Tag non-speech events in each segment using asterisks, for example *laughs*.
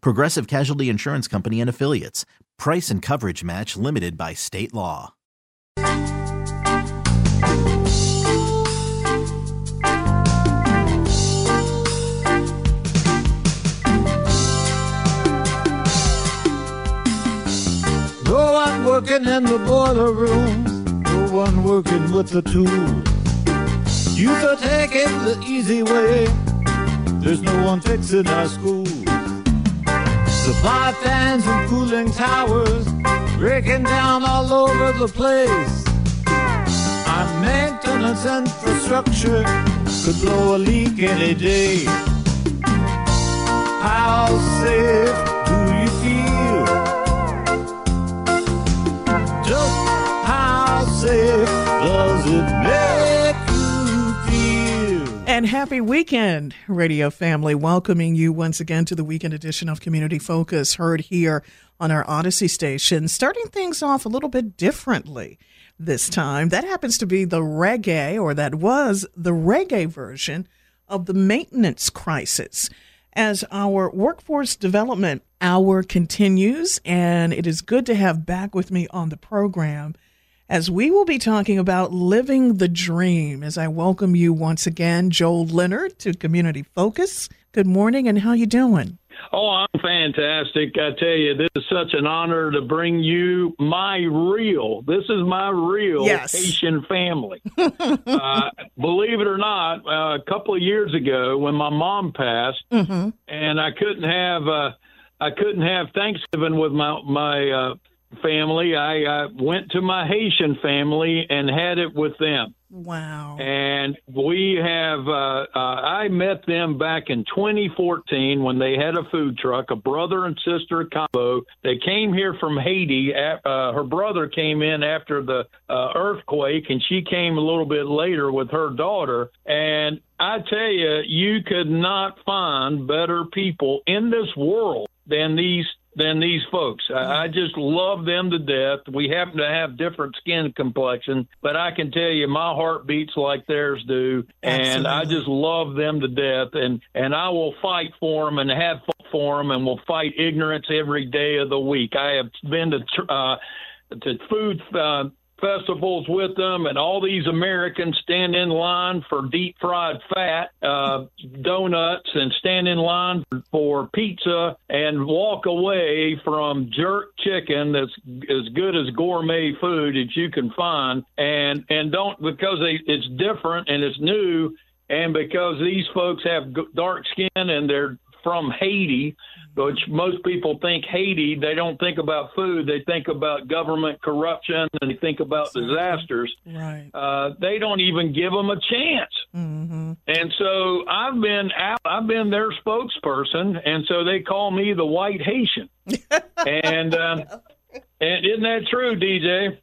Progressive Casualty Insurance Company and Affiliates. Price and coverage match limited by state law. No one working in the boiler room, no one working with the tools. Youth are taking the easy way, there's no one fixing our schools. Supply fans and cooling towers breaking down all over the place. Our maintenance infrastructure could blow a leak any day. How safe happy weekend, radio family. Welcoming you once again to the weekend edition of Community Focus, heard here on our Audacy station. Starting things off a little bit differently this time. That happens to be the reggae, or that was the reggae version of the maintenance crisis. As our workforce development hour continues, and it is good to have back with me on the program as we will be talking about living the dream as I welcome you once again, Joel Leonard to Community Focus. Good morning and how you doing? Oh, I'm fantastic. I tell you, this is such an honor to bring you my real, this is my real Yes. Haitian family. *laughs* uh, believe it or not, uh, a couple of years ago when my mom passed Mm-hmm. and I couldn't have, uh, I couldn't have Thanksgiving with my, my, uh, family, I uh, went to my Haitian family and had it with them. Wow. and we have uh, uh, i met them back in 2014 when they had a food truck a brother and sister combo. They came here from haiti. At, uh, her brother came in after the uh, earthquake and she came a little bit later with her daughter. And i tell you you could not find better people in this world than these than these folks. I, I just love them to death. We happen to have different skin complexion, but I can tell you my heart beats like theirs do, and I just love them to death. And and I will fight for them and have fought for them, and will fight ignorance every day of the week. I have been to uh, to food. Uh, festivals with them and all these Americans stand in line for deep fried fat uh, donuts and stand in line for pizza and walk away from jerk chicken that's as good as gourmet food as you can find. And and don't because they, it's different and it's new and because these folks have dark skin and they're from Haiti, which most people think Haiti, they don't think about food. They think about government corruption and they think about disasters. Right. Uh, they don't even give them a chance. Mm-hmm. And so I've been out, I've been their spokesperson, and so they call me the White Haitian. *laughs* and um, and isn't that true, DJ?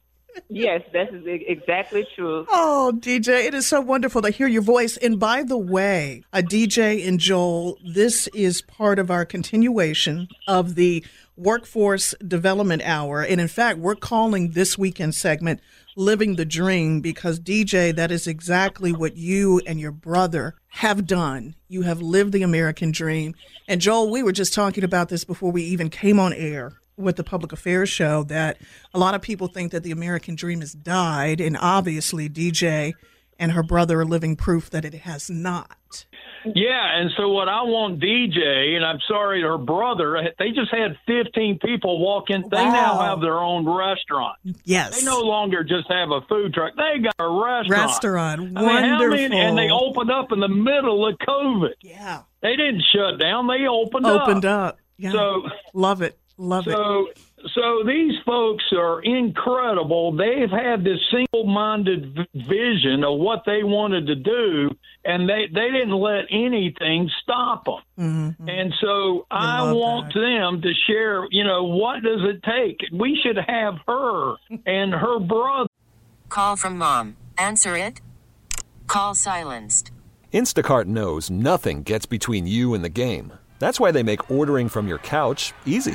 Yes, that is exactly true. Oh, DJ, it is so wonderful to hear your voice. And by the way, uh, a DJ and Joel, this is part of our continuation of the Workforce Development Hour. And in fact, we're calling this weekend segment Living the Dream because, DJ, that is exactly what you and your brother have done. You have lived the American dream. And Joel, we were just talking about this before we even came on air with the public affairs show that a lot of people think that the American dream has died, and obviously DJ and her brother are living proof that it has not. Yeah, and so what I want DJ, and I'm sorry, her brother, they just had 15 people walk in. They now have their own restaurant. Yes. They no longer just have a food truck. They got a restaurant. Restaurant. I mean, Wonderful. many- and they opened up in the middle of COVID. yeah. They didn't shut down. They opened, up. Opened up. Yeah. So Love it. Love it. so so these folks are incredible. They've had this single-minded v- vision of what they wanted to do, and they they didn't let anything stop them. Mhm. And so I love want that. them to share. You know, what does it take? We should have her *laughs* and her brother. Call from mom. Answer it. Call silenced. Instacart knows nothing gets between you and the game. That's why they make ordering from your couch easy.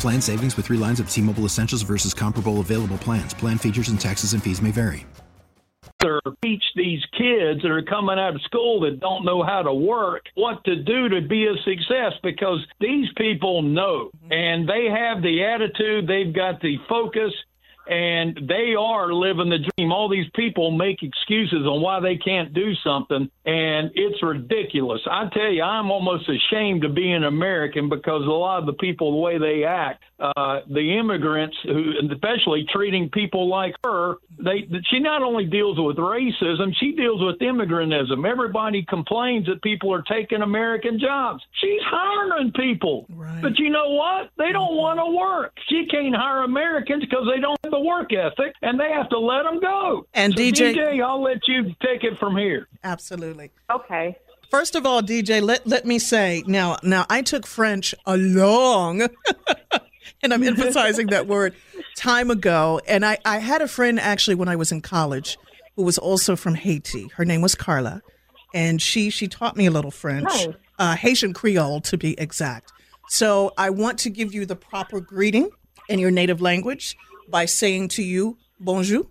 Plan savings with three lines of T Mobile Essentials versus comparable available plans. Plan features and taxes and fees may vary. teach these kids that are coming out of school that don't know how to work what to do to be a success because these people know mm-hmm. and they have the attitude, they've got the focus, and they are living the dream. All these people make excuses on why they can't do something, and it's ridiculous. I tell you, I'm almost ashamed to be an American because a lot of the people, the way they act, uh, the immigrants, who, especially treating people like her, they she not only deals with racism, she deals with immigrantism. Everybody complains that people are taking American jobs. She's hiring people, but you know what? They don't want to work. She can't hire Americans because they don't have the work ethic, and they have to let them go. And So, DJ DJ, I'll let you take it from here. Absolutely. Okay. First of all, DJ, let let me say now. Now, I took French a long, *laughs* and I'm emphasizing that word, time ago. And I I had a friend actually when I was in college who was also from Haiti. Her name was Carla, and she she taught me a little French, Nice. uh, Haitian Creole to be exact. So I want to give you the proper greeting in your native language by saying to you, "Bonjour,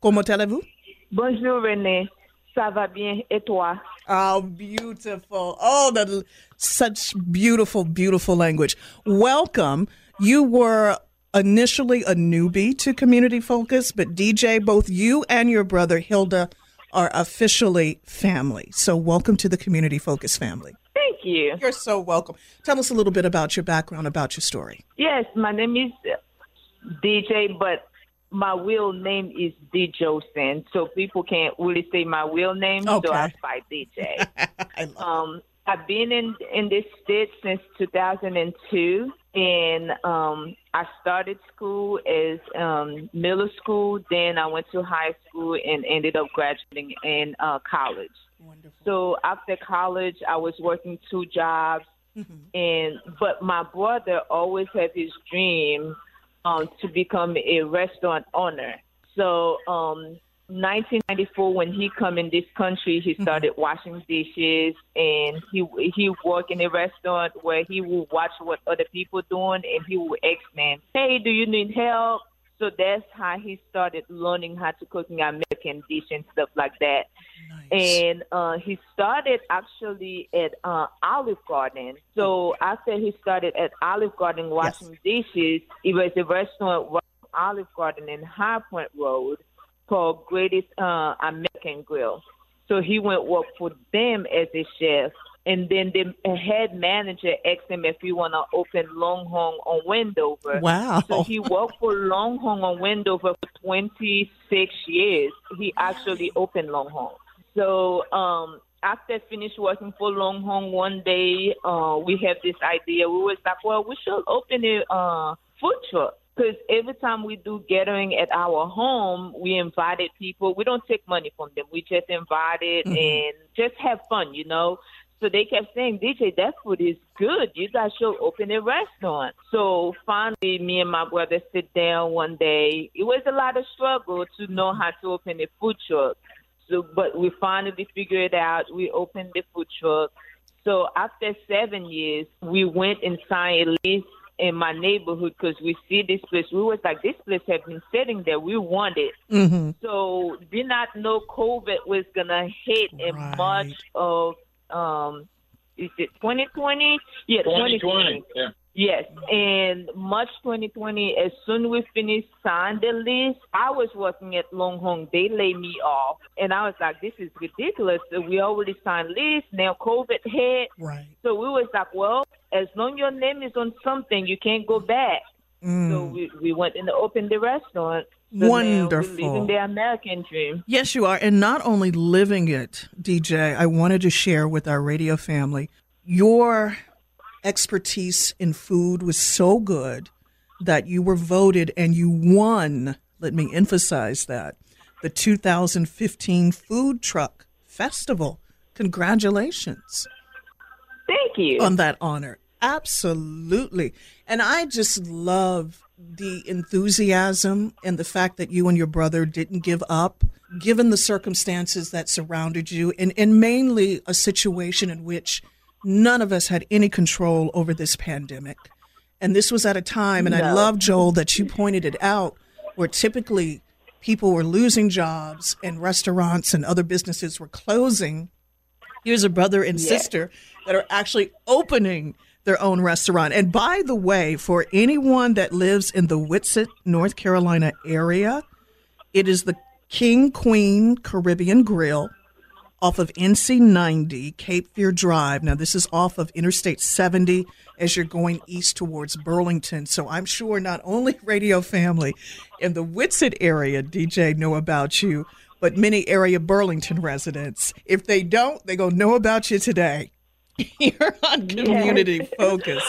comment allez-vous?" Bonjour, René. Ça va bien et toi? Oh, beautiful. Oh, that such beautiful, beautiful language. Welcome. You were initially a newbie to Community Focus, but DJ, both you and your brother Hilda are officially family. So welcome to the Community Focus family. Thank you. You're so welcome. Tell us a little bit about your background, about your story. Yes, my name is DJ, but my real name is D. Josen, so people can't really say my real name, so Okay. *laughs* I fight DJ. I um, I've been in in this state since 2002, and um, I started school as um, middle school. Then I went to high school and ended up graduating in uh, college. So after college, I was working two jobs, and but my brother always had his dream um, to become a restaurant owner. So, um, 1994, when he come in this country, he started washing dishes, and he he work in a restaurant where he will watch what other people doing, and he will ask them, "Hey, do you need help?" So that's how he started learning how to cooking American dish and stuff like that. Nice. And uh, he started actually at uh, Olive Garden. So after he started at Olive Garden washing dishes, it was a restaurant Olive Garden in High Point Road called Greatest uh, American Grill. So he went work for them as a chef. And then the head manager asked him if he want to open Long Longhorn on Wendover. Wow. So he worked for Long Longhorn on Wendover for 26 years. He actually opened Long Longhorn. So um, after finished working for Long Longhorn, one day uh, we have this idea. We was like, well, we should open a uh, food truck because every time we do gathering at our home, we invited people. We don't take money from them. We just invited Mm-hmm. and just have fun, you know. So they kept saying, DJ, that food is good. You guys should open a restaurant. So finally, me and my brother sit down one day. It was a lot of struggle to know how to open a food truck. So, but we finally figured it out. We opened the food truck. So after seven years, we went and signed a lease in my neighborhood because we see this place. We was like, this place has been sitting there. We want it. Mm-hmm. So did not know COVID was gonna hit in Right. March of um, is it 2020? Yeah, 2020. Yeah. Yes, and March 2020, as soon we finished signing the list, I was working at Longhorn. They laid me off, and I was like, "This is ridiculous. We already signed list. Now COVID hit, Right. so we was like, well, as long your name is on something, you can't go back. So we, we went and opened the restaurant. So Wonderful. living the American dream. Yes, you are. And not only living it, DJ, I wanted to share with our radio family your expertise in food was so good that you were voted and you won. Let me emphasize that the 2015 Food Truck Festival. Congratulations Thank you. on that honor. Absolutely. And I just love the enthusiasm and the fact that you and your brother didn't give up, given the circumstances that surrounded you, and, and mainly a situation in which none of us had any control over this pandemic. And this was at a time, and I love, Joel, that you pointed it out, where typically people were losing jobs and restaurants and other businesses were closing. Here's a brother and Yes. sister that are actually opening their own restaurant. And by the way, for anyone that lives in the Whitsett, North Carolina area, it is the King Queen Caribbean Grill off of NC 90, Cape Fear Drive. Now, this is off of Interstate 70 as you're going east towards Burlington. So I'm sure not only *laughs* radio family in the Whitsett area, DJ, know about you, but many area Burlington residents. If they don't, they go know about you today. *laughs* You're on Community Focus.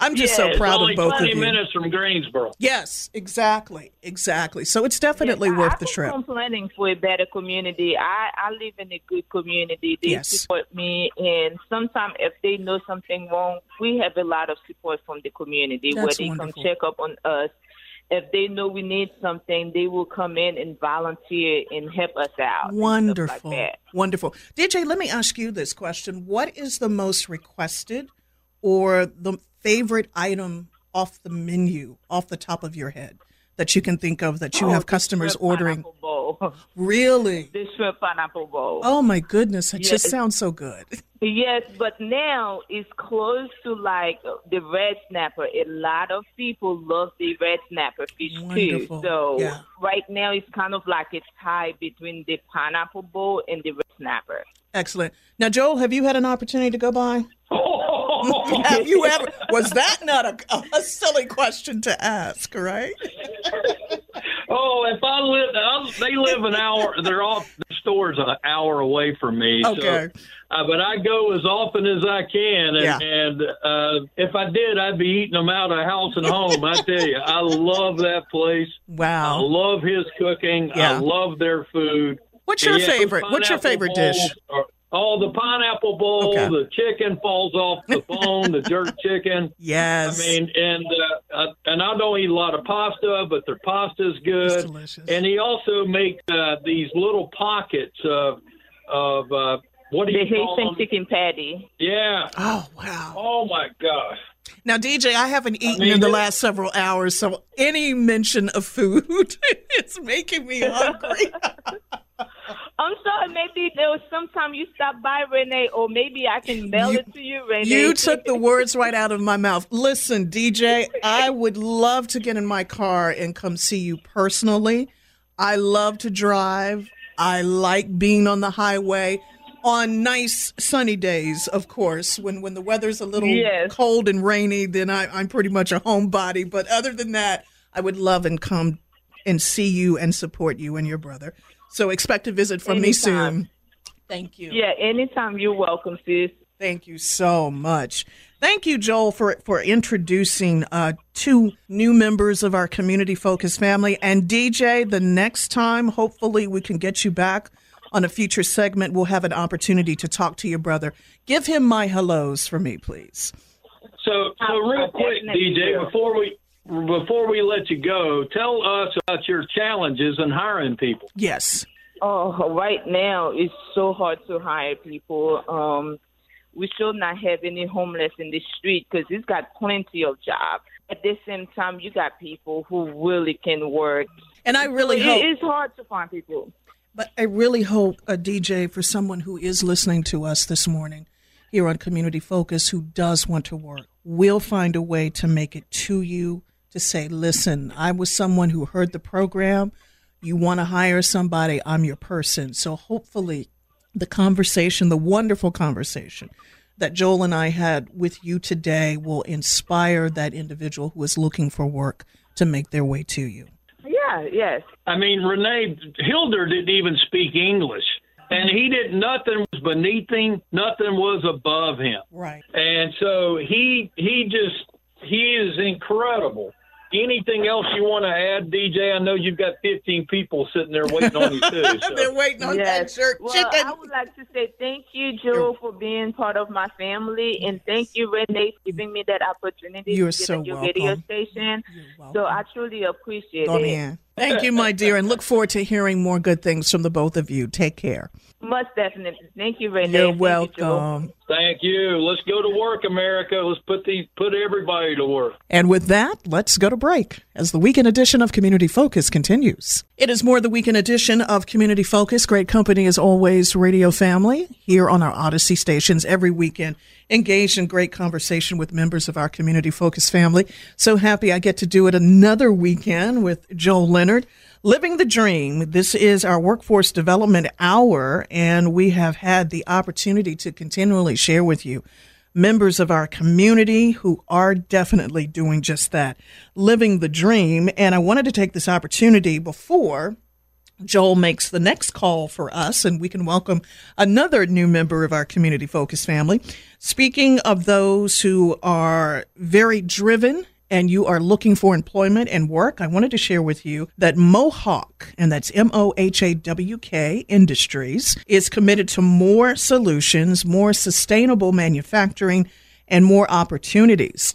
I'm just Yeah, so proud only of both of 20 you. minutes from Greensboro. Yes, exactly, exactly. So it's definitely Yes, I- worth I the was trip. complaining for a better community. I, I live in a good community. They Yes. support me, and sometimes if they know something wrong, we have a lot of support from the community where they wonderful. come check up on us. If they know we need something, they will come in and volunteer and help us out. Wonderful. Like. Wonderful. DJ, let me ask you this question. What is the most requested or the favorite item off the menu, off the top of your head, that you can think of that you Oh, have customers ordering? pineapple bowl. *laughs* Really? the shrimp pineapple bowl. Oh my goodness, it just sounds so good. Yes, but now it's close to like the red snapper. A lot of people love the red snapper fish Wonderful. too. So Yeah. right now it's kind of like a tie between the pineapple bowl and the red snapper. Excellent. Now, Joel, have you had an opportunity to go by? Oh, *laughs* have you ever? Was that not a, a silly question to ask, right? *laughs* Oh, if I live, I, they live an hour. They're off. The store's an hour away from me. Okay. So, uh, but I go as often as I can, and, Yeah. and uh, if I did, I'd be eating them out of house and home. I tell you, I love that place. Wow. I love his cooking. Yeah. I love their food. What's your yeah, favorite? What's your favorite dish? are- Oh, the pineapple bowl. Okay. The chicken falls off the bone. the jerk *laughs* chicken. Yes. I mean, and uh, uh, and I don't eat a lot of pasta, but their pasta is good. delicious. And he also makes uh, these little pockets of of uh, what do The you call Haitian them? chicken patty. Yeah. oh wow. Oh my gosh. Now, DJ, I haven't eaten mean, in the last several hours, so any mention of food *laughs* it's making me hungry. *laughs* I'm sorry, maybe there was sometime you stopped by, Renee, or maybe I can mail You- it to you, Renee. you took the words right out of my mouth. Listen, DJ, I would love to get in my car and come see you personally. I love to drive. I like being on the highway on nice sunny days, of course. When when the weather's a little Yes. cold and rainy, then I, I'm pretty much a homebody. But other than that, I would love and come and see you and support you and your brother. So expect a visit from me soon. Thank you. Yeah, anytime you're welcome, sis. Thank you so much. Thank you, Joel, for for introducing uh, two new members of our community focused family. And DJ, the next time, hopefully, we can get you back on a future segment. We'll have an opportunity to talk to your brother. Give him my hellos for me, please. So, so real quick, DJ, before we before we let you go, tell us about your challenges in hiring people. Yes. Oh, right now it's so hard to hire people. Um, we should not have any homeless in the street because it's got plenty of jobs. At the same time, you got people who really can work. And I really It- hope. it's hard to find people. But I really hope a DJ for someone who is listening to us this morning here on Community Focus who does want to work will find a way to make it to you to say, listen, I was someone who heard the program. You want to hire somebody, I'm your person. So hopefully the conversation, the wonderful conversation that Joel and I had with you today will inspire that individual who is looking for work to make their way to you. Yeah, yes. I mean, Renee Hilder didn't even speak English, and he did nothing was beneath him, nothing was above him, Right. and so he he just he is incredible. Anything else you want to add, DJ? I know you've got 15 people sitting there waiting on you too. *laughs* So. They're waiting on that Yes. jerk Well, chicken. I would like to say thank you, Joe, for being part of my family, and thank you, Renee, for giving me that opportunity You're to get so on your radio welcome. station. welcome. So I truly appreciate Go it. ahead. Thank you, my dear, and look forward to hearing more good things from the both of you. Take care. Most definitely. Thank you, Renee. You're Thank you, welcome. Thank you. Let's go to work, America. Let's put these put everybody to work. And with that, let's go to break as the weekend edition of Community Focus continues. It is more the weekend edition of Community Focus. Great company as always, Radio Family, here on our Audacy stations every weekend. Engaged in great conversation with members of our Community Focus family. So happy I get to do it another weekend with Joel Leonard. Living the Dream. This is our workforce development hour, and we have had the opportunity to continually share with you members of our community who are definitely doing just that, living the dream. And I wanted to take this opportunity before Joel makes the next call for us, and we can welcome another new member of our community focus family. Speaking of those who are very driven and you are looking for employment and work, I wanted to share with you that Mohawk, and that's M O H A W K Industries, is committed to more solutions, more sustainable manufacturing, and more opportunities.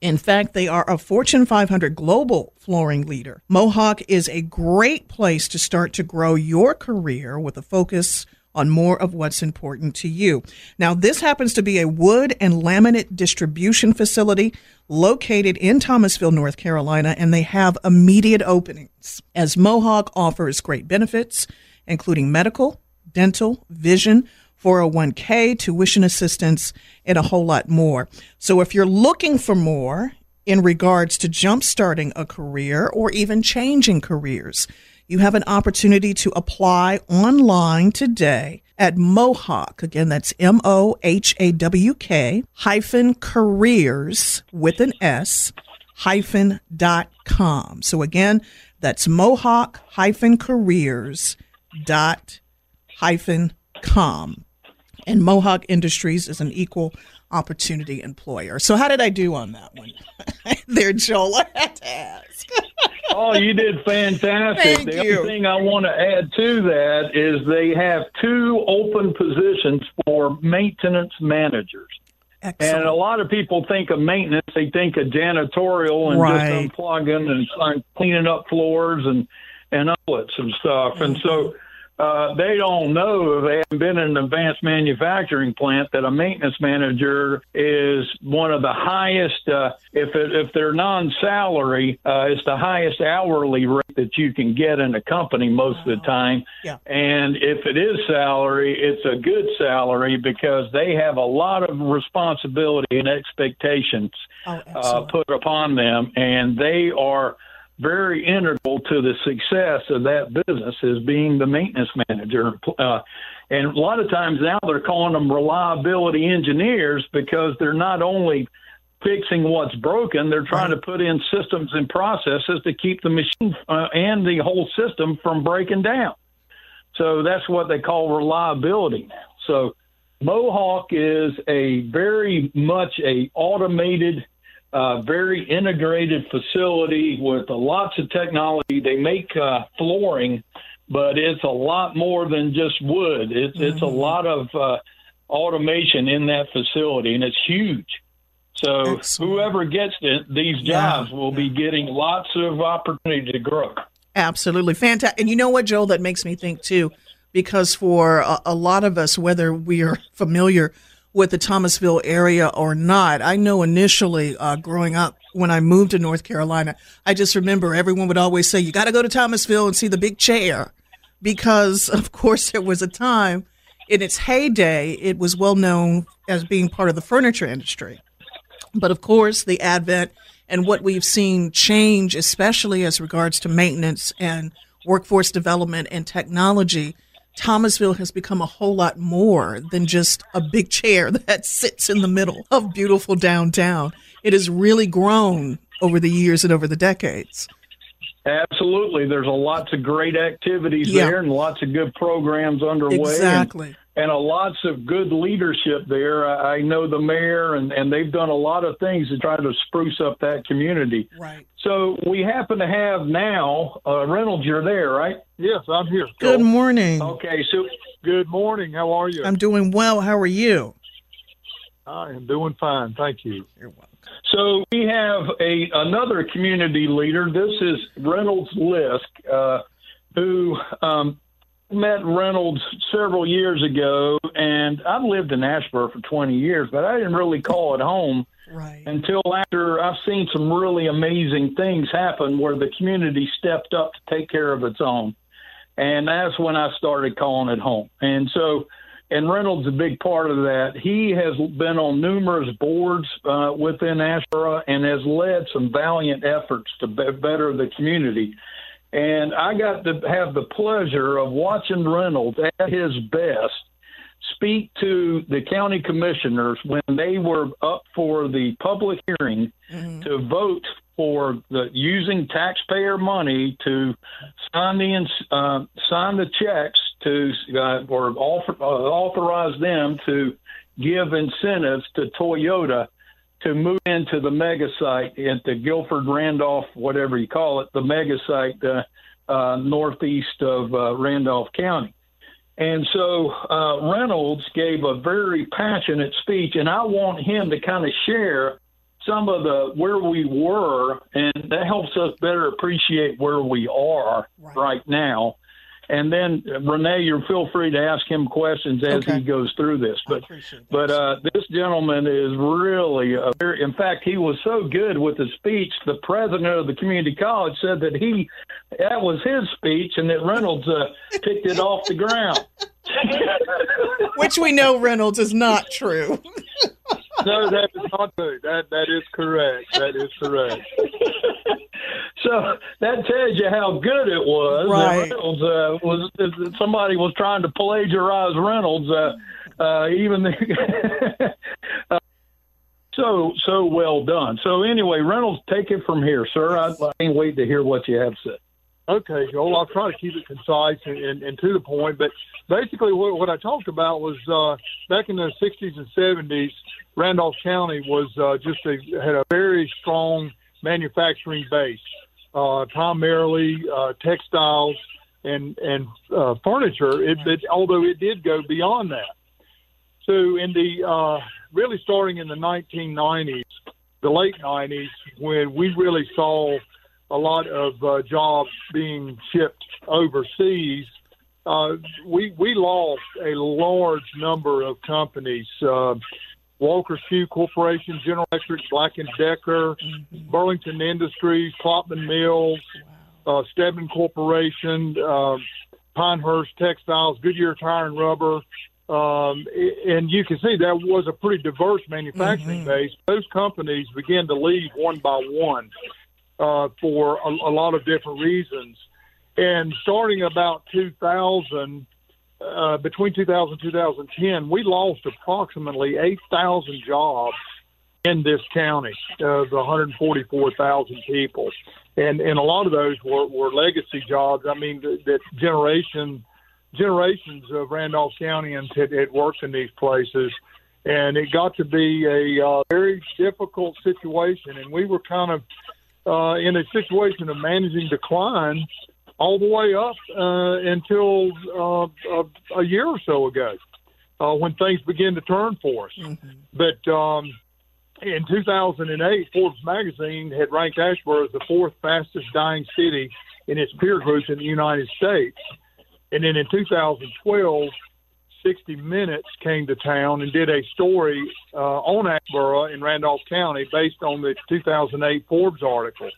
In fact, they are a Fortune 500 global flooring leader. Mohawk is a great place to start to grow your career with a focus on more of what's important to you. Now, this happens to be a wood and laminate distribution facility located in Thomasville, North Carolina, and they have immediate openings as Mohawk offers great benefits, including medical, dental, vision, 401k, tuition assistance, and a whole lot more. So if you're looking for more in regards to jumpstarting a career or even changing careers, you have an opportunity to apply online today at Mohawk. Again, that's M O H A W K hyphen careers with an S hyphen dot com. So again, that's Mohawk hyphen careers dot hyphen com. And Mohawk Industries is an equal opportunity employer. So how did I do on that one? *laughs* there, Joel. I had to ask. *laughs* Oh, you did fantastic. Thank the you. other thing I want to add to that is they have two open positions for maintenance managers. Excellent. And a lot of people think of maintenance, they think of janitorial and Right. just unplugging and cleaning up floors and, and outlets and stuff. And mm-hmm. so uh, they don't know if they haven't been in an advanced manufacturing plant that a maintenance manager is one of the highest. Uh, if it, if they're non-salary, uh, it's the highest hourly rate that you can get in a company most of the time. Yeah. And if it is salary, it's a good salary because they have a lot of responsibility and expectations Oh, uh, put upon them, and they are very integral to the success of that business is being the maintenance manager. Uh, and a lot of times now they're calling them reliability engineers because they're not only fixing what's broken, they're trying to put in systems and processes to keep the machine uh, and the whole system from breaking down. So that's what they call reliability now. So Mohawk is a very much a automated uh, very integrated facility with lots of technology. They make uh, flooring, but it's a lot more than just wood. It's mm-hmm. it's a mm-hmm. lot of uh, automation in that facility, and it's huge. So Excellent. whoever gets it, these jobs yeah. will be getting lots of opportunity to grow. Absolutely fantastic. And you know what, Joel? That makes me think too, because for a, a lot of us, whether we are *laughs* familiar with the Thomasville area or not. I know initially uh, growing up when I moved to North Carolina, I just remember everyone would always say, you got to go to Thomasville and see the big chair. Because, *laughs* of course, there was a time in its heyday, it was well known as being part of the furniture industry. But of course, the advent and what we've seen change, especially as regards to maintenance and workforce development and technology, Thomasville has become a whole lot more than just a big chair *laughs* that sits in the middle of beautiful downtown. It has really grown over the years and over the decades. Absolutely. There's a lots of great activities yeah. there and lots of good programs underway. Exactly. And, and a lots of good leadership there. I, I know the mayor, and, and they've done a lot of things to try to spruce up that community. Right. So we happen to have now, uh, Reynolds, you're there, right? Yes, I'm here. Good morning. Okay, so good morning. How are you? I'm doing well. How are you? I am doing fine. Thank you. You're welcome. So we have a another community leader. This is Reynolds Lisk, uh, who um, met Reynolds several years ago, and I've lived in Asheboro for 20 years, but I didn't really call it home right. until after I've seen some really amazing things happen where the community stepped up to take care of its own. And that's when I started calling it home. And so, and Reynolds is a big part of that. He has been on numerous boards uh, within Asheboro and has led some valiant efforts to be- better the community. And I got to have the pleasure of watching Reynolds at his best speak to the county commissioners when they were up for the public hearing mm-hmm. to vote for the using taxpayer money to sign the uh, sign the checks to uh, or offer, uh, authorize them to give incentives to Toyota to move into the mega site at the Guilford Randolph, whatever you call it, the mega site uh, uh, northeast of uh, Randolph County. And so uh, Reynolds gave a very passionate speech, and I want him to kind of share some of the where we were, and that helps us better appreciate where we are right, right now and then Renee, you feel free to ask him questions as okay. he goes through this. But but uh, this gentleman is really a very. In fact, he was so good with the speech. The president of the community college said that he that was his speech, and that Reynolds uh, picked it off the ground. *laughs* Which we know Reynolds is not true. *laughs* no, that is not true. That that is correct. That is correct. so that tells you how good it was. Right. Reynolds uh, was somebody was trying to plagiarize Reynolds. Uh, uh, even the *laughs* uh, so so well done. So anyway, Reynolds, take it from here, sir. I, I can't wait to hear what you have to say. Okay, Joel. I'll try to keep it concise and, and, and to the point. But basically, what, what I talked about was uh, back in the 60s and 70s, Randolph County was uh, just a, had a very strong manufacturing base, uh, primarily uh, textiles and and uh, furniture. It, it, although it did go beyond that. So in the uh, really starting in the 1990s, the late 90s, when we really saw a lot of uh, jobs being shipped overseas, uh, we we lost a large number of companies. Uh, Walker Shoe Corporation, General Electric, Black and Decker, mm-hmm. Burlington Industries, Klopman Mills, wow. uh, Stebbins Corporation, uh, Pinehurst Textiles, Goodyear Tire and Rubber. Um, and you can see that was a pretty diverse manufacturing mm-hmm. base. Those companies began to leave one by one. Uh, for a, a lot of different reasons. And starting about 2000, uh, between 2000 and 2010, we lost approximately 8,000 jobs in this county of 144,000 people, and and a lot of those were, were legacy jobs. I mean, that, that generation generations of Randolph Countyans had, had worked in these places, and it got to be a uh, very difficult situation, and we were kind of uh, in a situation of managing decline all the way up uh, until uh, a, a year or so ago, uh, when things began to turn for us. Mm-hmm. But um, in 2008, Forbes magazine had ranked Asheboro as the fourth fastest dying city in its peer group in the United States. And then in 2012, 60 Minutes came to town and did a story uh, on Asheboro in Randolph County based on the 2008 Forbes article.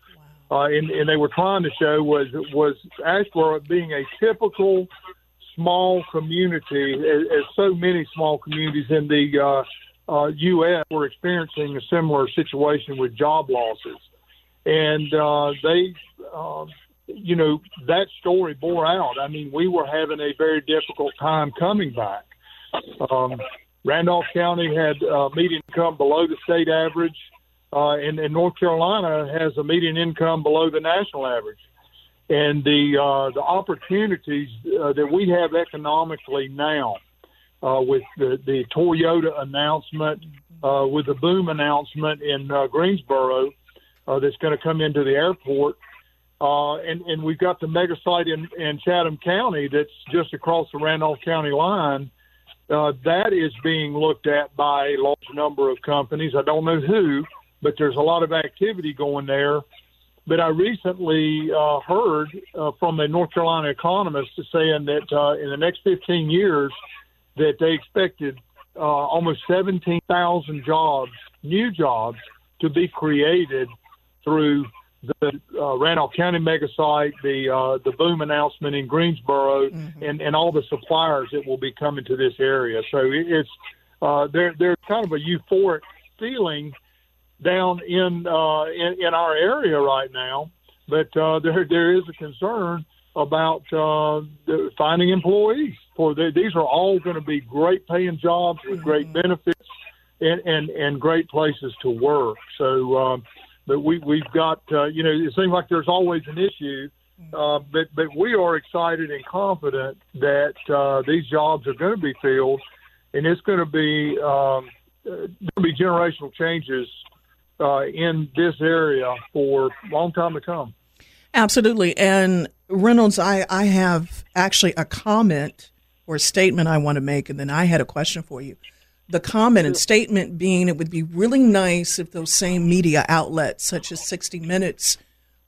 Wow. Uh, and, and they were trying to show was was Asheboro being a typical small community, as, as so many small communities in the uh, uh, U.S. were experiencing a similar situation with job losses, and uh, they, uh, you know, that story bore out. I mean, we were having a very difficult time coming back. Um, Randolph County had uh, median income below the state average, uh, and, and North Carolina has a median income below the national average. And the uh, the opportunities uh, that we have economically now uh, with the, the Toyota announcement, uh, with the boom announcement in uh, Greensboro uh, that's going to come into the airport. Uh, and, and we've got the mega site in, in Chatham County that's just across the Randolph County line. Uh, that is being looked at by a large number of companies. I don't know who, but there's a lot of activity going there. But I recently uh, heard uh, from a North Carolina economist saying that uh, in the next 15 years, that they expected uh, almost 17,000 jobs, new jobs, to be created through the uh, Randolph County mega site, the uh, the boom announcement in Greensboro, mm-hmm. and, and all the suppliers that will be coming to this area. So it's uh, there there's kind of a euphoric feeling down in uh, in, in our area right now, but uh, there there is a concern about uh, finding employees for the, these are all going to be great paying jobs with great mm-hmm. benefits and, and, and great places to work. So, um, but we, we've got, uh, you know, it seems like there's always an issue, mm-hmm. uh, but, but we are excited and confident that uh, these jobs are going to be filled and it's going to be, um, uh, going to be generational changes uh, in this area for a long time to come. Absolutely. And Reynolds, I, I have actually a comment or a statement I want to make, and then I had a question for you. The comment and statement being it would be really nice if those same media outlets, such as 60 Minutes,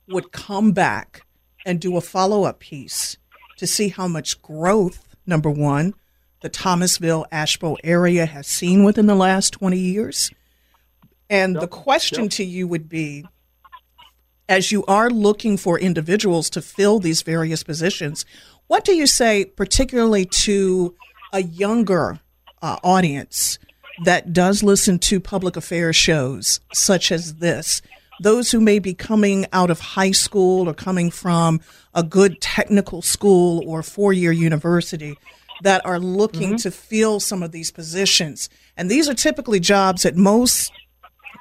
would come back and do a follow up piece to see how much growth, number one, the Thomasville Asheboro area has seen within the last 20 years. And yep. the question yep. to you would be as you are looking for individuals to fill these various positions, what do you say, particularly to a younger uh, audience that does listen to public affairs shows such as this? Those who may be coming out of high school or coming from a good technical school or four year university that are looking mm-hmm. to fill some of these positions. And these are typically jobs that most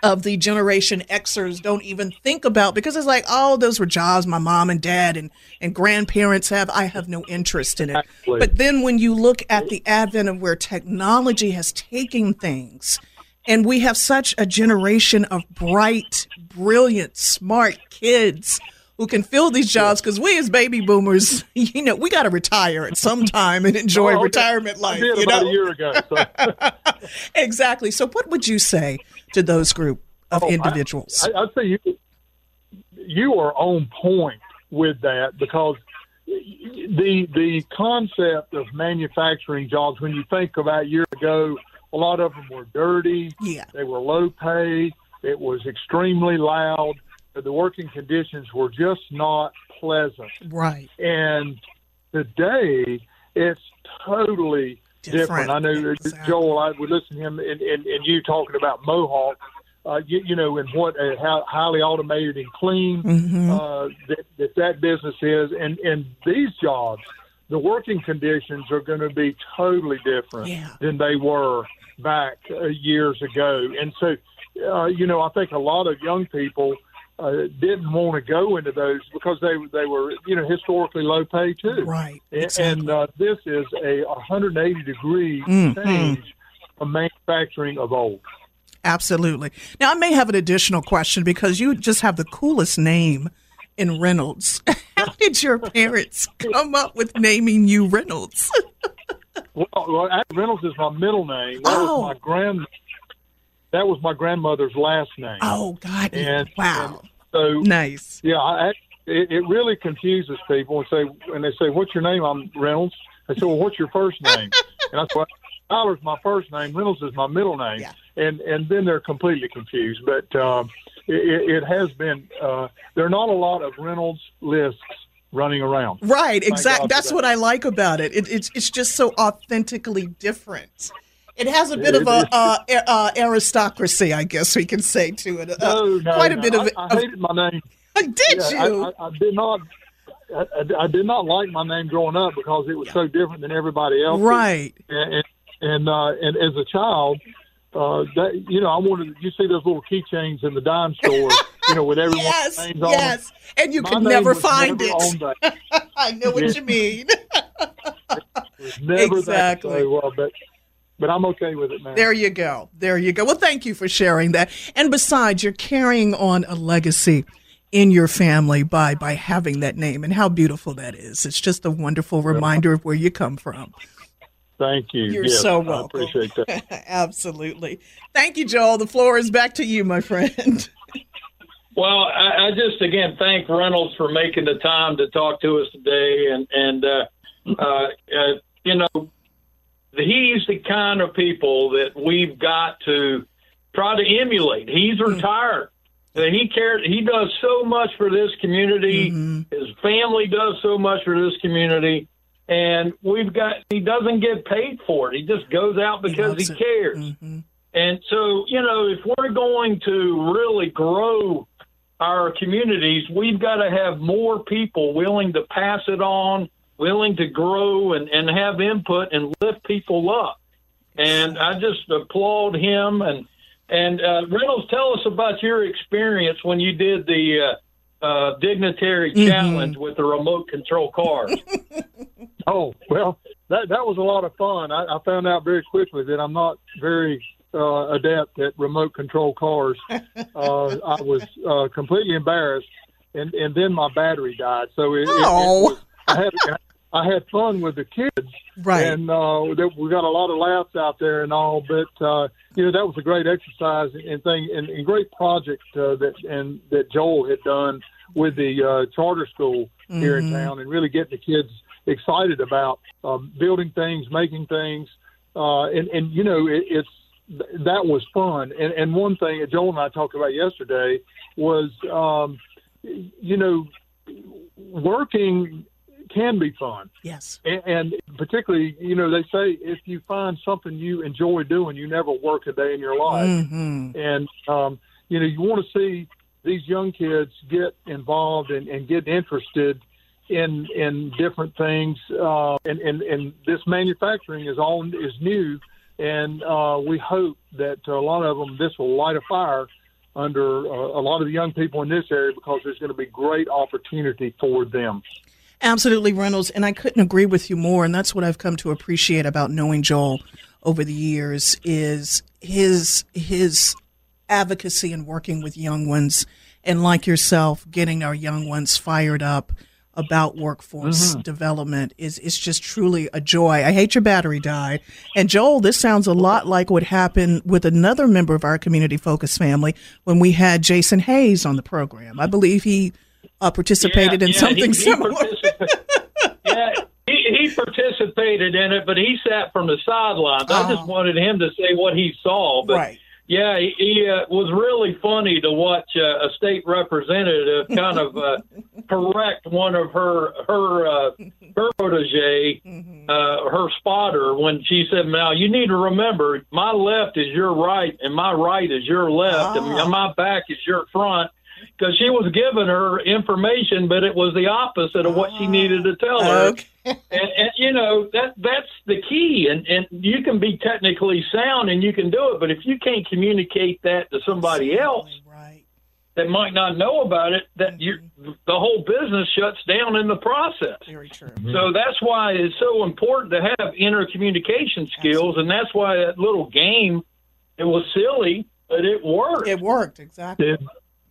of the Generation Xers don't even think about because it's like, oh, those were jobs my mom and dad and, and grandparents have. I have no interest in it. Absolutely. But then when you look at the advent of where technology has taken things, and we have such a generation of bright, brilliant, smart kids who can fill these jobs because we as baby boomers, *laughs* you know, we got to retire at some time and enjoy oh, okay. retirement life. you know? a year ago. So. *laughs* exactly. So, what would you say to those group of oh, individuals? I, would say you you are on point with that because the the concept of manufacturing jobs when you think about years ago, a lot of them were dirty. Yeah, they were low pay. It was extremely loud. The working conditions were just not pleasant. Right. And today, it's totally different. different. I know exactly. Joel. I would listen to him and, and, and you talking about Mohawk uh, you, you know, and what uh, how highly automated and clean Mhm. uh, that, that that business is, and and these jobs, the working conditions are going to be totally different Yeah. than they were back uh, years ago, and so uh, you know, I think a lot of young people. Uh, didn't want to go into those because they they were you know historically low pay too. Right. And, and uh, this is a 180 degree Mhm. change from manufacturing of old. Absolutely. Now, I may have an additional question because you just have the coolest name in Reynolds. *laughs* How did your parents come up with naming you Reynolds? *laughs* Well, well Reynolds is my middle name. That Oh. was my grand. That was my grandmother's last name. Oh, God. And wow. So nice. Yeah, I, it, it really confuses people and say when they say, "What's your name?" I'm Reynolds. I say, "Well, what's your first name?" *laughs* and I say, well, "Tyler's my first name. Reynolds is my middle name." And and then they're completely confused. But um, it, it has been. Uh, there are not a lot of Reynolds lists running around. Right, exactly. That's that. what I like about it. it it's, it's just so authentically different. It has a bit of a uh, uh, aristocracy, I guess we can say, to it. Uh, No, no, quite a no. bit of. I, I hated my name. *laughs* Did Yeah, you? I, I, I did not. I, I- did not like my name growing up because it was so different than everybody else. Right. And and and, uh, and as a child, uh, that you know, I wanted. You see those little keychains in the dime store, *laughs* you know, with everyone's yes, names on. yes, and you My could never find never it. *laughs* I know what you mean. Never Exactly. That, so, uh, but but I'm okay with it now. There you go. There you go. Well, thank you for sharing that. And besides, you're carrying on a legacy in your family by by having that name and how beautiful that is. It's just a wonderful reminder of where you come from. Thank you. You're Yes, so I appreciate that. *laughs* Absolutely. Thank you, Joel. The floor is back to you, my friend. *laughs* Well, I, I just again thank Reynolds for making the time to talk to us today, and and uh, uh, uh, you know he's the kind of people that we've got to try to emulate. He's retired. Uh, He cares. He does so much for this community. His family does so much for this community, and we've got. He doesn't get paid for it. He just goes out because he, cares. And so, you know, if we're going to really grow our communities, we've got to have more people willing to pass it on, willing to grow and, and have input and lift people up. And I just applaud him. And and uh, Reynolds, tell us about your experience when you did the uh, uh, dignitary challenge with the remote control cars. *laughs* Oh well, that that was a lot of fun. I, I found out very quickly that I'm not very uh, adept at remote control cars. *laughs* Uh, I was uh, completely embarrassed, and and then my battery died. So it, it- it Oh. was, I had I had fun with the kids, Right. And uh, there, we got a lot of laughs out there and all, but uh, you know that was a great exercise and thing and, and great project uh, that and that Joel had done with the uh, charter school here in Mhm. town and really getting the kids excited about um, building things, making things, uh, and and you know it, it's that was fun. And and one thing that Joel and I talked about yesterday was, um, you know, working can be fun. Yes. And, and particularly, you know, they say if you find something you enjoy doing, you never work a day in your life. Mhm. And um, you know, you want to see these young kids get involved and, and get interested in in different things. Uh, and, and and this manufacturing is all is new, and uh, we hope that a lot of them this will light a fire under uh, a lot of the young people in this area because there's going to be great opportunity for them. Absolutely, Reynolds. And I couldn't agree with you more. And that's what I've come to appreciate about knowing Joel over the years is his his advocacy and working with young ones and like yourself, getting our young ones fired up about workforce Mhm. development is is just truly a joy. I hate your battery died. And Joel, this sounds a lot like what happened with another member of our community focus family when we had Jason Hayes on the program. I believe he uh, participated in Yeah, something he- he similar. *laughs* yeah, he, he participated in it, but he sat from the sidelines. I just wanted him to say what he saw. But Right. Yeah, he, he uh, was really funny to watch uh, a state representative *laughs* kind of uh, correct one of her her uh, her protege, uh, her spotter when she said, "Now you need to remember, my left is your right, and my right is your left, Ah. and my back is your front." Because she was giving her information, but it was the opposite of what she needed to tell her. Okay. *laughs* And, and you know that that's the key. And and you can be technically sound and you can do it, but if you can't communicate that to somebody else Right. that might not know about it, that you mm-hmm. the whole business shuts down in the process. Very true. Mm-hmm. So that's why it's so important to have intercommunication skills, and that's why that little game it was silly, but it worked. It worked exactly. It,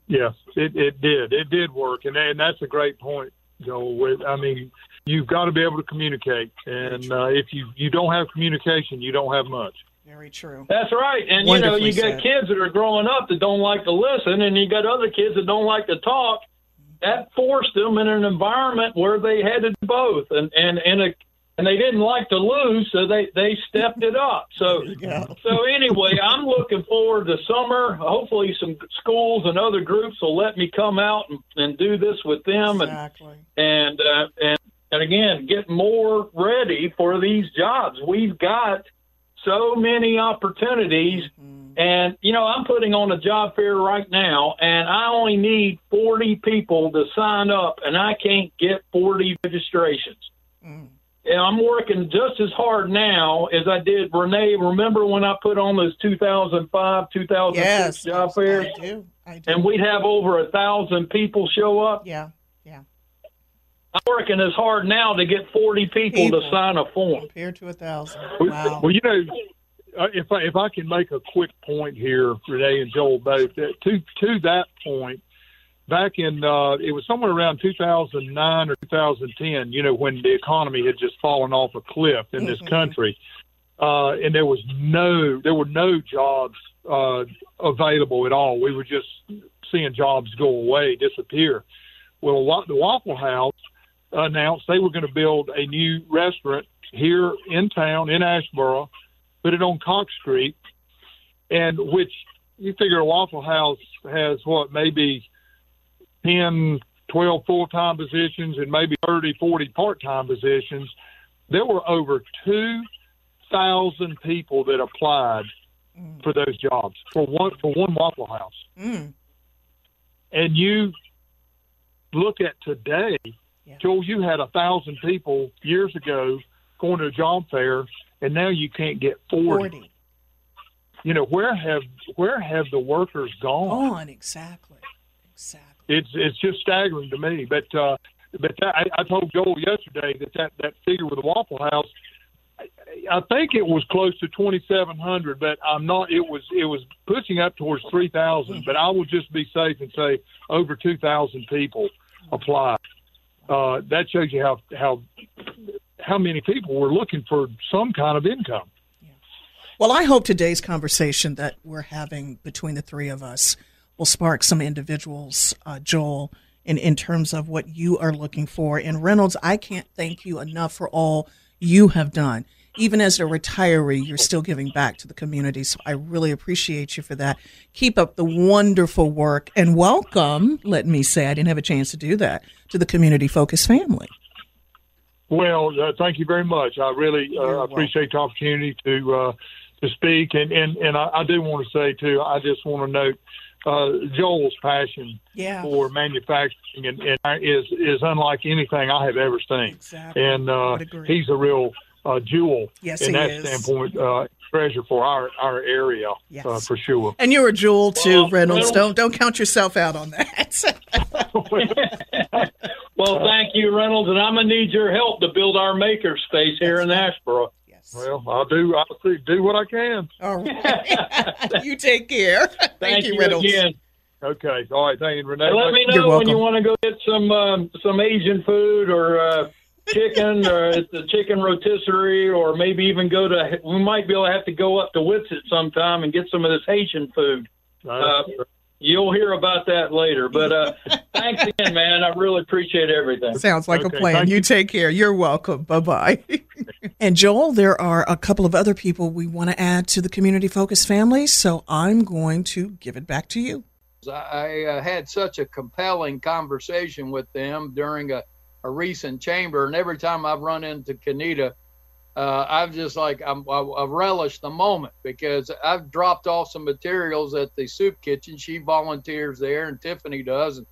yes, it, it did. It did work, and and that's a great point, Joel. With I mean, you've got to be able to communicate, and uh, if you you don't have communication, you don't have much. Very true. That's right. And you know, Wonderfully you got said. kids that are growing up that don't like to listen, and you got other kids that don't like to talk. That forced them in an environment where they had to do both, and and and a, and they didn't like to lose, so they they stepped it up. So so anyway, I'm looking forward to summer. Hopefully, some schools and other groups will let me come out and, and do this with them, Exactly. and uh, and and again get more ready for these jobs. We've got so many opportunities, and you know I'm putting on a job fair right now, and I only need 40 people to sign up, and I can't get 40 registrations. And I'm working just as hard now as I did. Renee, remember when I put on those 2005, 2006 Yes. job fairs, I do. I do. and we'd have over a thousand people show up? yeah. Yeah. I'm working as hard now to get 40 people, People. to sign a form. Compared to a thousand. Well, Wow. well, you know, uh, if I, if I can make a quick point here, Renee and Joel both, that to to that point, back in uh, it was somewhere around 2009 or 2010. You know, when the economy had just fallen off a cliff in this country, uh, and there was no there were no jobs uh, available at all. We were just seeing jobs go away, disappear. Well, the Waffle House announced they were going to build a new restaurant here in town in Asheboro, put it on Cox Street, and which you figure a Waffle House has what maybe 10, 12 full time positions and maybe 30, 40 part time positions. There were over 2,000 people that applied for those jobs for one for one Waffle House. Mm. And you look at today, Joel, you had a thousand people years ago going to a job fair, and now you can't get 40. 40. You know where have where have the workers gone? On exactly. Exactly. It's it's just staggering to me. But uh, but that, I, I told Joel yesterday that that, that figure with the Waffle House, I, I think it was close to twenty seven hundred, but I'm not. It was it was pushing up towards three thousand. But I will just be safe and say over two thousand people applied. Uh, that shows you how how how many people were looking for some kind of income. Well, I hope today's conversation that we're having between the three of us will spark some individuals, uh, Joel, in, in terms of what you are looking for. And Reynolds, I can't thank you enough for all you have done. Even as a retiree, you're still giving back to the community. So I really appreciate you for that. Keep up the wonderful work and welcome, let me say, I didn't have a chance to do that, to the community focused family. Well, uh, thank you very much. I really uh, appreciate the opportunity to uh, to speak, and and and I, I do want to say too. I just want to note uh, Joel's passion Yeah. for manufacturing and, and is is unlike anything I have ever seen. Exactly. And uh, he's a real uh, jewel Yes, in he that is. standpoint. Uh, treasure for our our area Yes. uh, for sure. And you're a jewel too, Well, Reynolds. well- don't don't count yourself out on that. *laughs* Well, thank you, Reynolds, and I'm gonna need your help to build our maker space here in Asheboro. Yes. Well, I'll do I'll see, do what I can. All *laughs* right. *laughs* you take care. *laughs* Thank, Thank you, you Reynolds. again. Okay. All right. Thank you, Renee. Let me know when you want to go get some um, some Asian food or uh, chicken or at the chicken rotisserie, or maybe even go to. We might be able to have to go up to Whitsett sometime and get some of this Haitian food. Uh, you'll hear about that later. But uh, *laughs* thanks again, man. I really appreciate everything. Sounds like Okay, a plan. You you. take care. You're welcome. Bye bye. *laughs* and Joel, there are a couple of other people we want to add to the community focused family, so I'm going to give it back to you. I uh, had such a compelling conversation with them during a, a recent chamber, and every time I've run into Kanita, uh, I've just like I'm, I, I relish the moment because I've dropped off some materials at the soup kitchen. She volunteers there, and Tiffany does, and,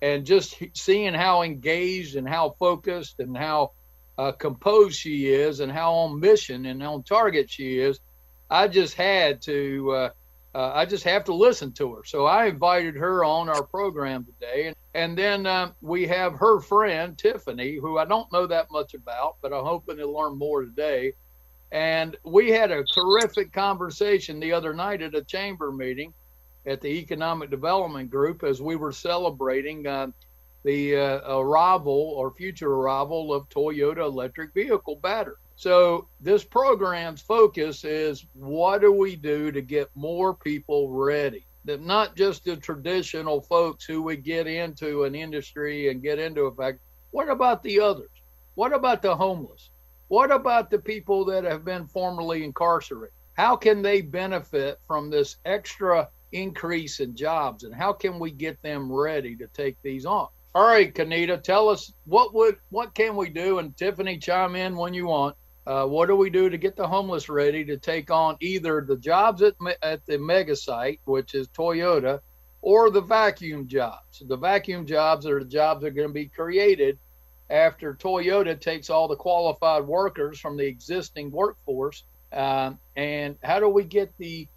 and just seeing how engaged and how focused and how uh, composed she is, and how on mission and on target she is, I just had to. Uh, uh, I just have to listen to her. So I invited her on our program today. And, and then um, we have her friend, Tiffany, who I don't know that much about, but I'm hoping to learn more today. And we had a terrific conversation the other night at a chamber meeting at the Economic Development Group as we were celebrating uh, the uh, arrival or future arrival of Toyota electric vehicle battery. So this program's focus is what do we do to get more people ready? Not just the traditional folks who would get into an industry and get into a fact. What about the others? What about the homeless? What about the people that have been formerly incarcerated? How can they benefit from this extra increase in jobs and how can we get them ready to take these on? All right, Kanita, tell us what would what can we do and Tiffany chime in when you want uh, what do we do to get the homeless ready to take on either the jobs at, at the mega site, which is Toyota, or the vacuum jobs? The vacuum jobs are the jobs that are going to be created after Toyota takes all the qualified workers from the existing workforce. Uh, and how do we get the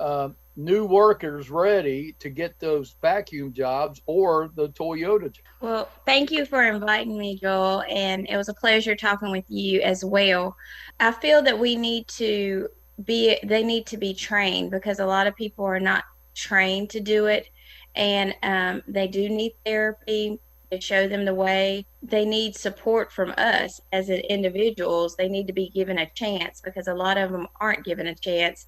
uh, new workers ready to get those vacuum jobs or the Toyota job. Well, thank you for inviting me, Joel, and it was a pleasure talking with you as well. I feel that we need to be they need to be trained because a lot of people are not trained to do it and um, they do need therapy to show them the way they need support from us as individuals they need to be given a chance because a lot of them aren't given a chance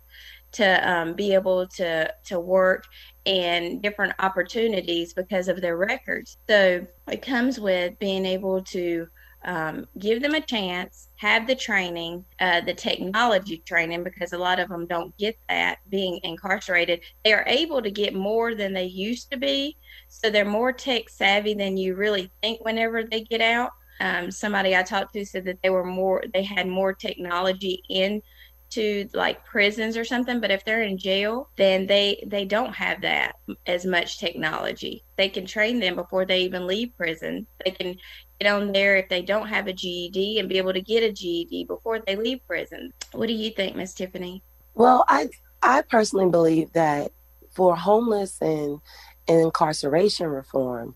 to um, be able to to work and different opportunities because of their records. So it comes with being able to um, give them a chance, have the training, uh, the technology training, because a lot of them don't get that being incarcerated. They are able to get more than they used to be. So they're more tech savvy than you really think whenever they get out. Um, somebody I talked to said that they were more, they had more technology in to like prisons or something but if they're in jail then they they don't have that as much technology they can train them before they even leave prison they can get on there if they don't have a GED and be able to get a GED before they leave prison what do you think miss tiffany well i i personally believe that for homeless and, and incarceration reform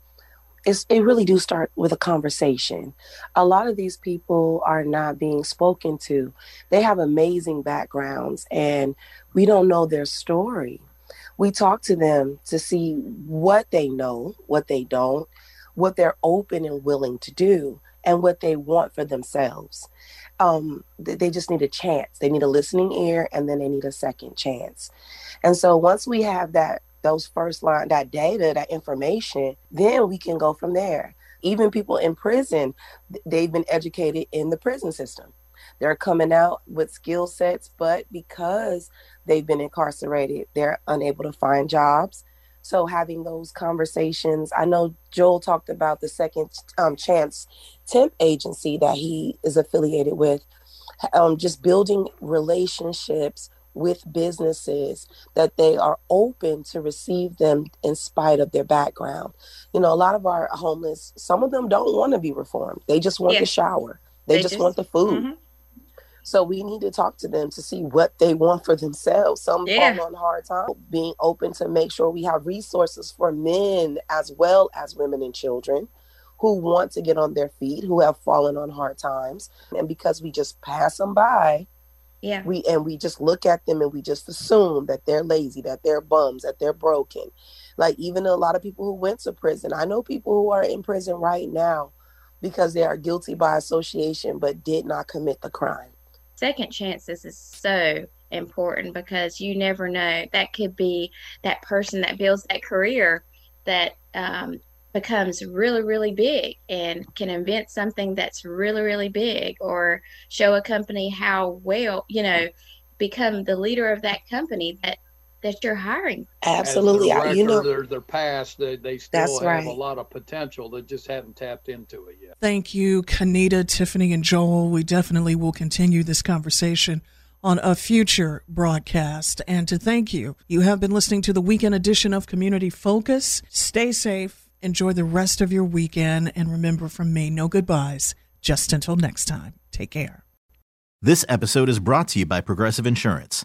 it's, it really do start with a conversation. A lot of these people are not being spoken to. They have amazing backgrounds and we don't know their story. We talk to them to see what they know, what they don't, what they're open and willing to do, and what they want for themselves. Um, they just need a chance. They need a listening ear and then they need a second chance. And so once we have that those first line, that data, that information, then we can go from there. Even people in prison, they've been educated in the prison system. They're coming out with skill sets, but because they've been incarcerated, they're unable to find jobs. So having those conversations, I know Joel talked about the second um, chance temp agency that he is affiliated with. Um, just building relationships with businesses that they are open to receive them in spite of their background. You know, a lot of our homeless, some of them don't want to be reformed. They just want yeah. the shower. They, they just, just, want the food. Mm-hmm. So we need to talk to them to see what they want for themselves. Some yeah. fall on hard time. Being open to make sure we have resources for men as well as women and children who want to get on their feet, who have fallen on hard times. And because we just pass them by, yeah. We and we just look at them and we just assume that they're lazy, that they're bums, that they're broken. Like even a lot of people who went to prison. I know people who are in prison right now because they are guilty by association but did not commit the crime. Second chances is so important because you never know. That could be that person that builds that career that um, becomes really, really big and can invent something that's really, really big or show a company how well, you know, become the leader of that company that that you're hiring. Absolutely. As their I- you know- their, their past, they, they still That's have right. a lot of potential. They just haven't tapped into it yet. Thank you, Kanita, Tiffany, and Joel. We definitely will continue this conversation on a future broadcast. And to thank you, you have been listening to the weekend edition of Community Focus. Stay safe, enjoy the rest of your weekend, and remember from me, no goodbyes. Just until next time, take care. This episode is brought to you by Progressive Insurance.